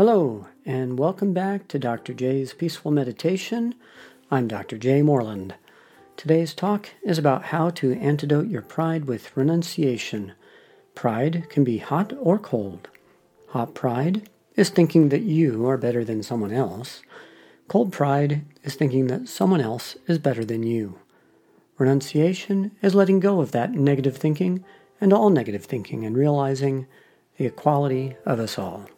Hello, and welcome back to Dr. J's Peaceful Meditation. I'm Dr. J. Moreland. Today's talk is about how to antidote your pride with renunciation. Pride can be hot or cold. Hot pride is thinking that you are better than someone else. Cold pride is thinking that someone else is better than you. Renunciation is letting go of that negative thinking and all negative thinking and realizing the equality of us all.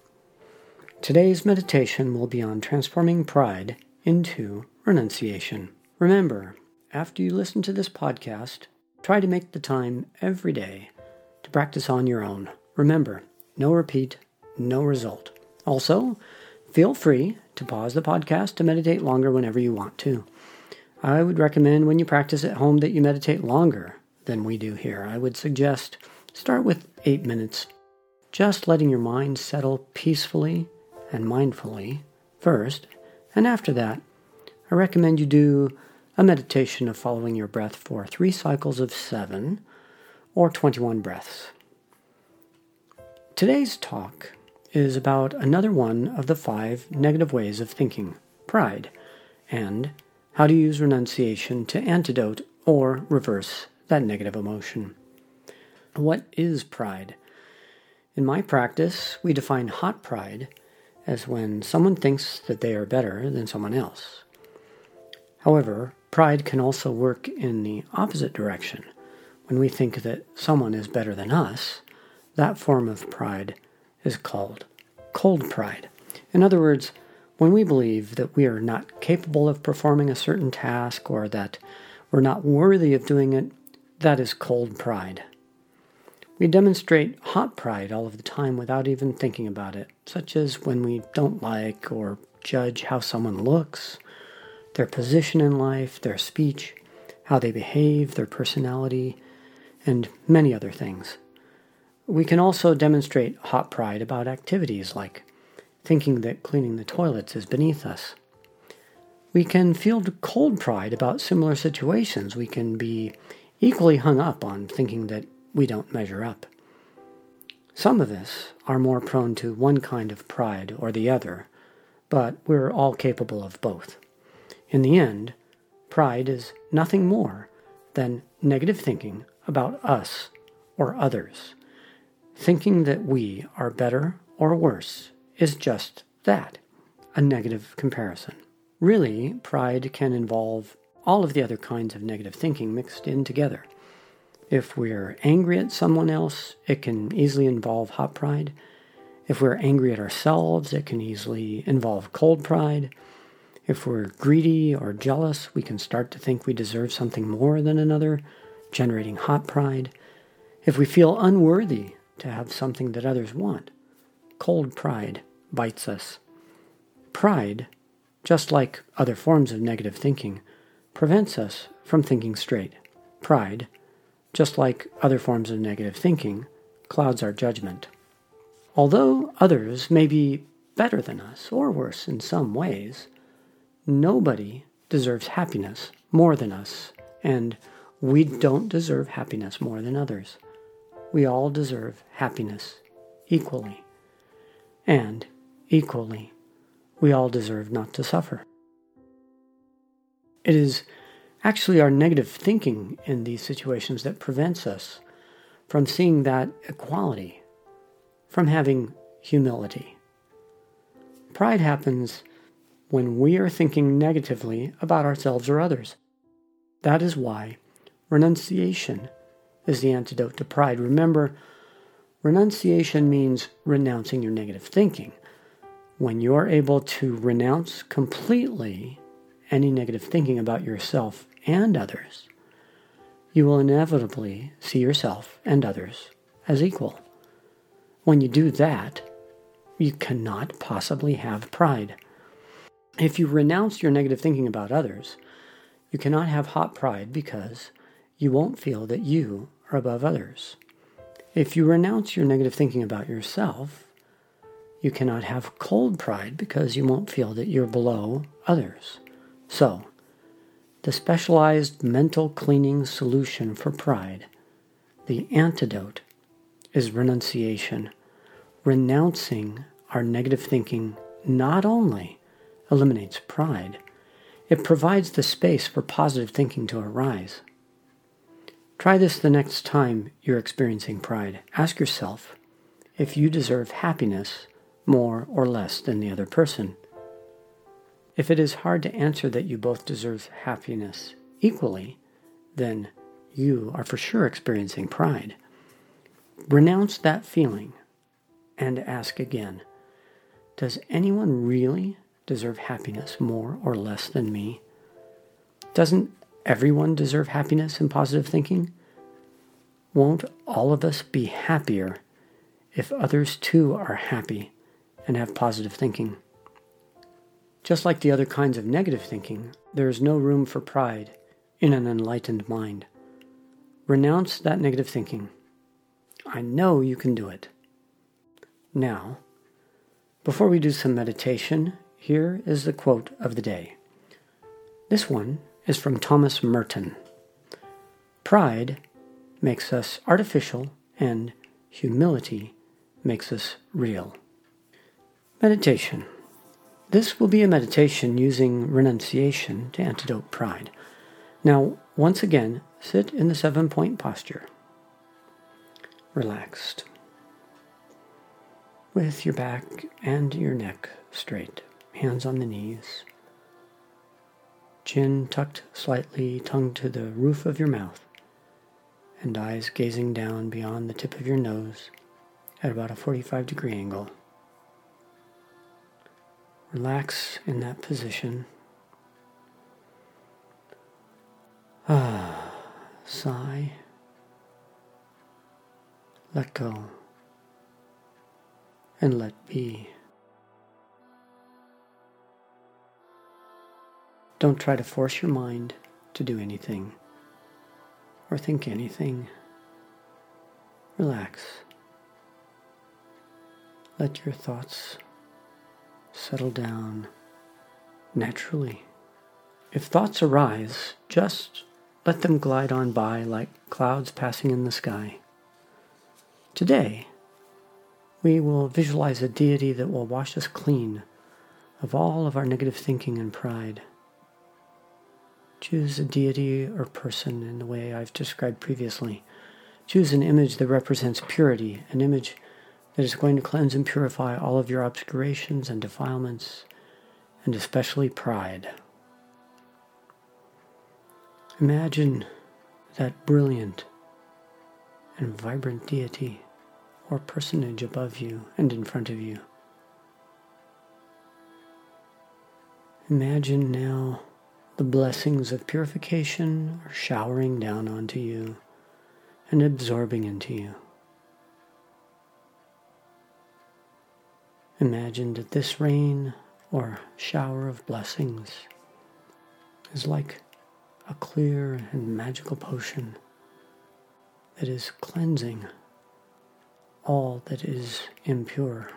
Today's meditation will be on transforming pride into renunciation. Remember, after you listen to this podcast, try to make the time every day to practice on your own. Remember, no repeat, no result. Also, feel free to pause the podcast to meditate longer whenever you want to. I would recommend when you practice at home that you meditate longer than we do here. I would suggest start with eight minutes, just letting your mind settle peacefully and mindfully first, and after that, I recommend you do a meditation of following your breath for three cycles of seven or 21 breaths. Today's talk is about another one of the five negative ways of thinking pride, and how to use renunciation to antidote or reverse that negative emotion. What is pride? In my practice, we define hot pride as when someone thinks that they are better than someone else. However, pride can also work in the opposite direction. When we think that someone is better than us, that form of pride is called cold pride. In other words, when we believe that we are not capable of performing a certain task or that we're not worthy of doing it, that is cold pride. We demonstrate hot pride all of the time without even thinking about it, such as when we don't like or judge how someone looks, their position in life, their speech, how they behave, their personality, and many other things. We can also demonstrate hot pride about activities like thinking that cleaning the toilets is beneath us. We can feel cold pride about similar situations. We can be equally hung up on thinking that we don't measure up. Some of us are more prone to one kind of pride or the other, but we're all capable of both. In the end, pride is nothing more than negative thinking about us or others. Thinking that we are better or worse is just that a negative comparison. Really, pride can involve all of the other kinds of negative thinking mixed in together. If we're angry at someone else, it can easily involve hot pride. If we're angry at ourselves, it can easily involve cold pride. If we're greedy or jealous, we can start to think we deserve something more than another, generating hot pride. If we feel unworthy to have something that others want, cold pride bites us. Pride, just like other forms of negative thinking, prevents us from thinking straight. Pride just like other forms of negative thinking, clouds our judgment. Although others may be better than us or worse in some ways, nobody deserves happiness more than us, and we don't deserve happiness more than others. We all deserve happiness equally. And equally, we all deserve not to suffer. It is actually our negative thinking in these situations that prevents us from seeing that equality, from having humility. Pride happens when we are thinking negatively about ourselves or others. That is why renunciation is the antidote to pride. Remember, renunciation means renouncing your negative thinking. When you're able to renounce completely any negative thinking about yourself and others, you will inevitably see yourself and others as equal. When you do that, you cannot possibly have pride. If you renounce your negative thinking about others, you cannot have hot pride because you won't feel that you are above others. If you renounce your negative thinking about yourself, you cannot have cold pride because you won't feel that you're below others. So, the specialized mental cleaning solution for pride, the antidote, is renunciation, renouncing our negative thinking not only eliminates pride, it provides the space for positive thinking to arise. Try this the next time you're experiencing pride. Ask yourself if you deserve happiness more or less than the other person. If it is hard to answer that you both deserve happiness equally, then you are for sure experiencing pride. Renounce that feeling and ask again Does anyone really deserve happiness more or less than me? Doesn't everyone deserve happiness and positive thinking? Won't all of us be happier if others too are happy and have positive thinking? Just like the other kinds of negative thinking, there is no room for pride in an enlightened mind. Renounce that negative thinking. I know you can do it. Now, before we do some meditation, here is the quote of the day. This one is from Thomas Merton. Pride makes us artificial, and humility makes us real. Meditation. This will be a meditation using renunciation to antidote pride. Now, once again, sit in the seven point posture. Relaxed. With your back and your neck straight, hands on the knees. Chin tucked slightly, tongue to the roof of your mouth, and eyes gazing down beyond the tip of your nose at about a 45 degree angle. Relax in that position. Ah, sigh. Let go. And let be. Don't try to force your mind to do anything or think anything. Relax. Let your thoughts settle down naturally. If thoughts arise, just let them glide on by like clouds passing in the sky. Today, we will visualize a deity that will wash us clean of all of our negative thinking and pride. Choose a deity or person in the way I've described previously. Choose an image that represents purity, an image that is going to cleanse and purify all of your obscurations and defilements, and especially pride. Imagine that brilliant and vibrant deity or personage above you and in front of you. Imagine now the blessings of purification are showering down onto you and absorbing into you. Imagine that this rain or shower of blessings is like a clear and magical potion that is cleansing all that is impure.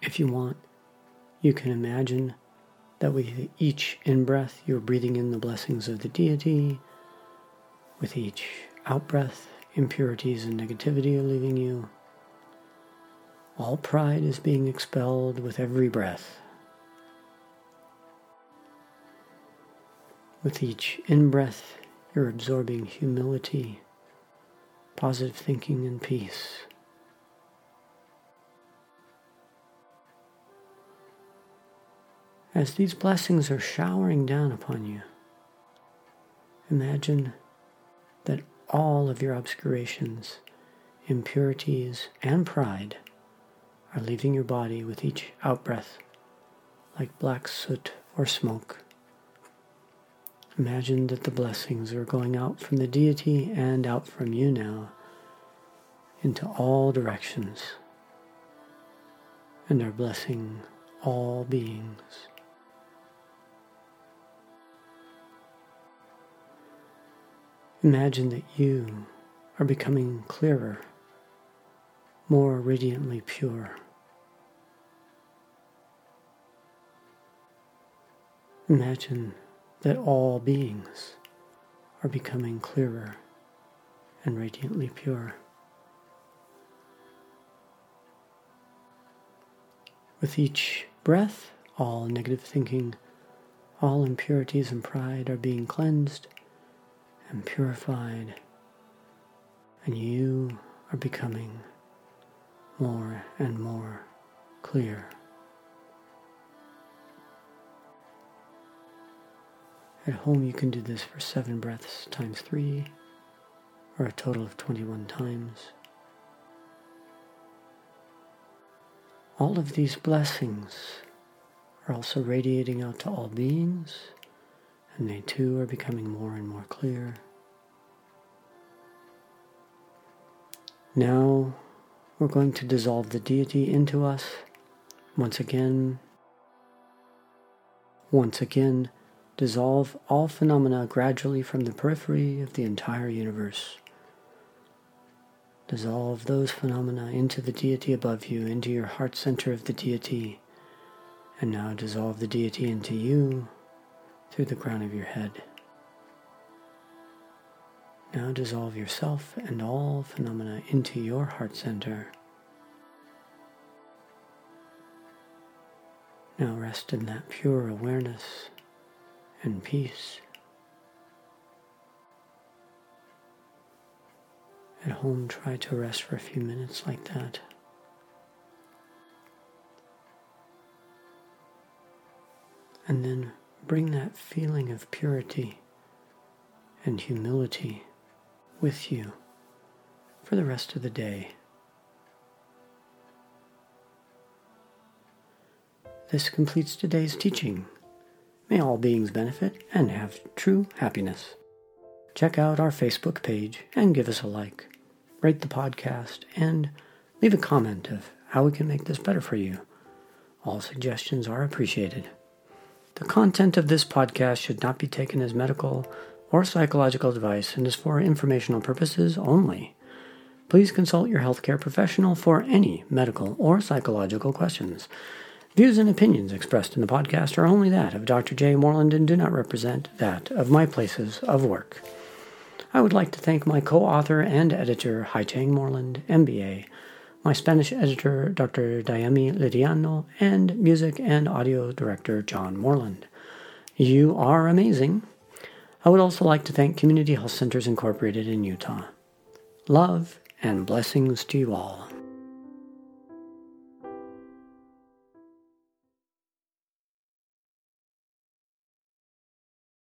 If you want, you can imagine that with each in breath, you're breathing in the blessings of the deity. With each out breath, impurities and negativity are leaving you. All pride is being expelled with every breath. With each in breath, you're absorbing humility, positive thinking, and peace. As these blessings are showering down upon you, imagine that all of your obscurations, impurities, and pride are leaving your body with each outbreath, like black soot or smoke. Imagine that the blessings are going out from the deity and out from you now into all directions and are blessing all beings. Imagine that you are becoming clearer more radiantly pure. Imagine that all beings are becoming clearer and radiantly pure. With each breath, all negative thinking, all impurities and pride are being cleansed and purified, and you are becoming more and more clear. At home, you can do this for seven breaths times three, or a total of 21 times. All of these blessings are also radiating out to all beings, and they too are becoming more and more clear. Now we're going to dissolve the deity into us once again. Once again, dissolve all phenomena gradually from the periphery of the entire universe. Dissolve those phenomena into the deity above you, into your heart center of the deity. And now dissolve the deity into you through the crown of your head. Now dissolve yourself and all phenomena into your heart center. Now rest in that pure awareness and peace. At home, try to rest for a few minutes like that. And then bring that feeling of purity and humility with you for the rest of the day. This completes today's teaching. May all beings benefit and have true happiness. Check out our Facebook page and give us a like. Rate the podcast and leave a comment of how we can make this better for you. All suggestions are appreciated. The content of this podcast should not be taken as medical or psychological advice and is for informational purposes only. Please consult your healthcare professional for any medical or psychological questions. Views and opinions expressed in the podcast are only that of Dr. J. Moreland and do not represent that of my places of work. I would like to thank my co author and editor, Haitang Moreland, MBA, my Spanish editor, Dr. Diami Lidiano, and music and audio director, John Moreland. You are amazing. I would also like to thank Community Health Centers Incorporated in Utah. Love and blessings to you all.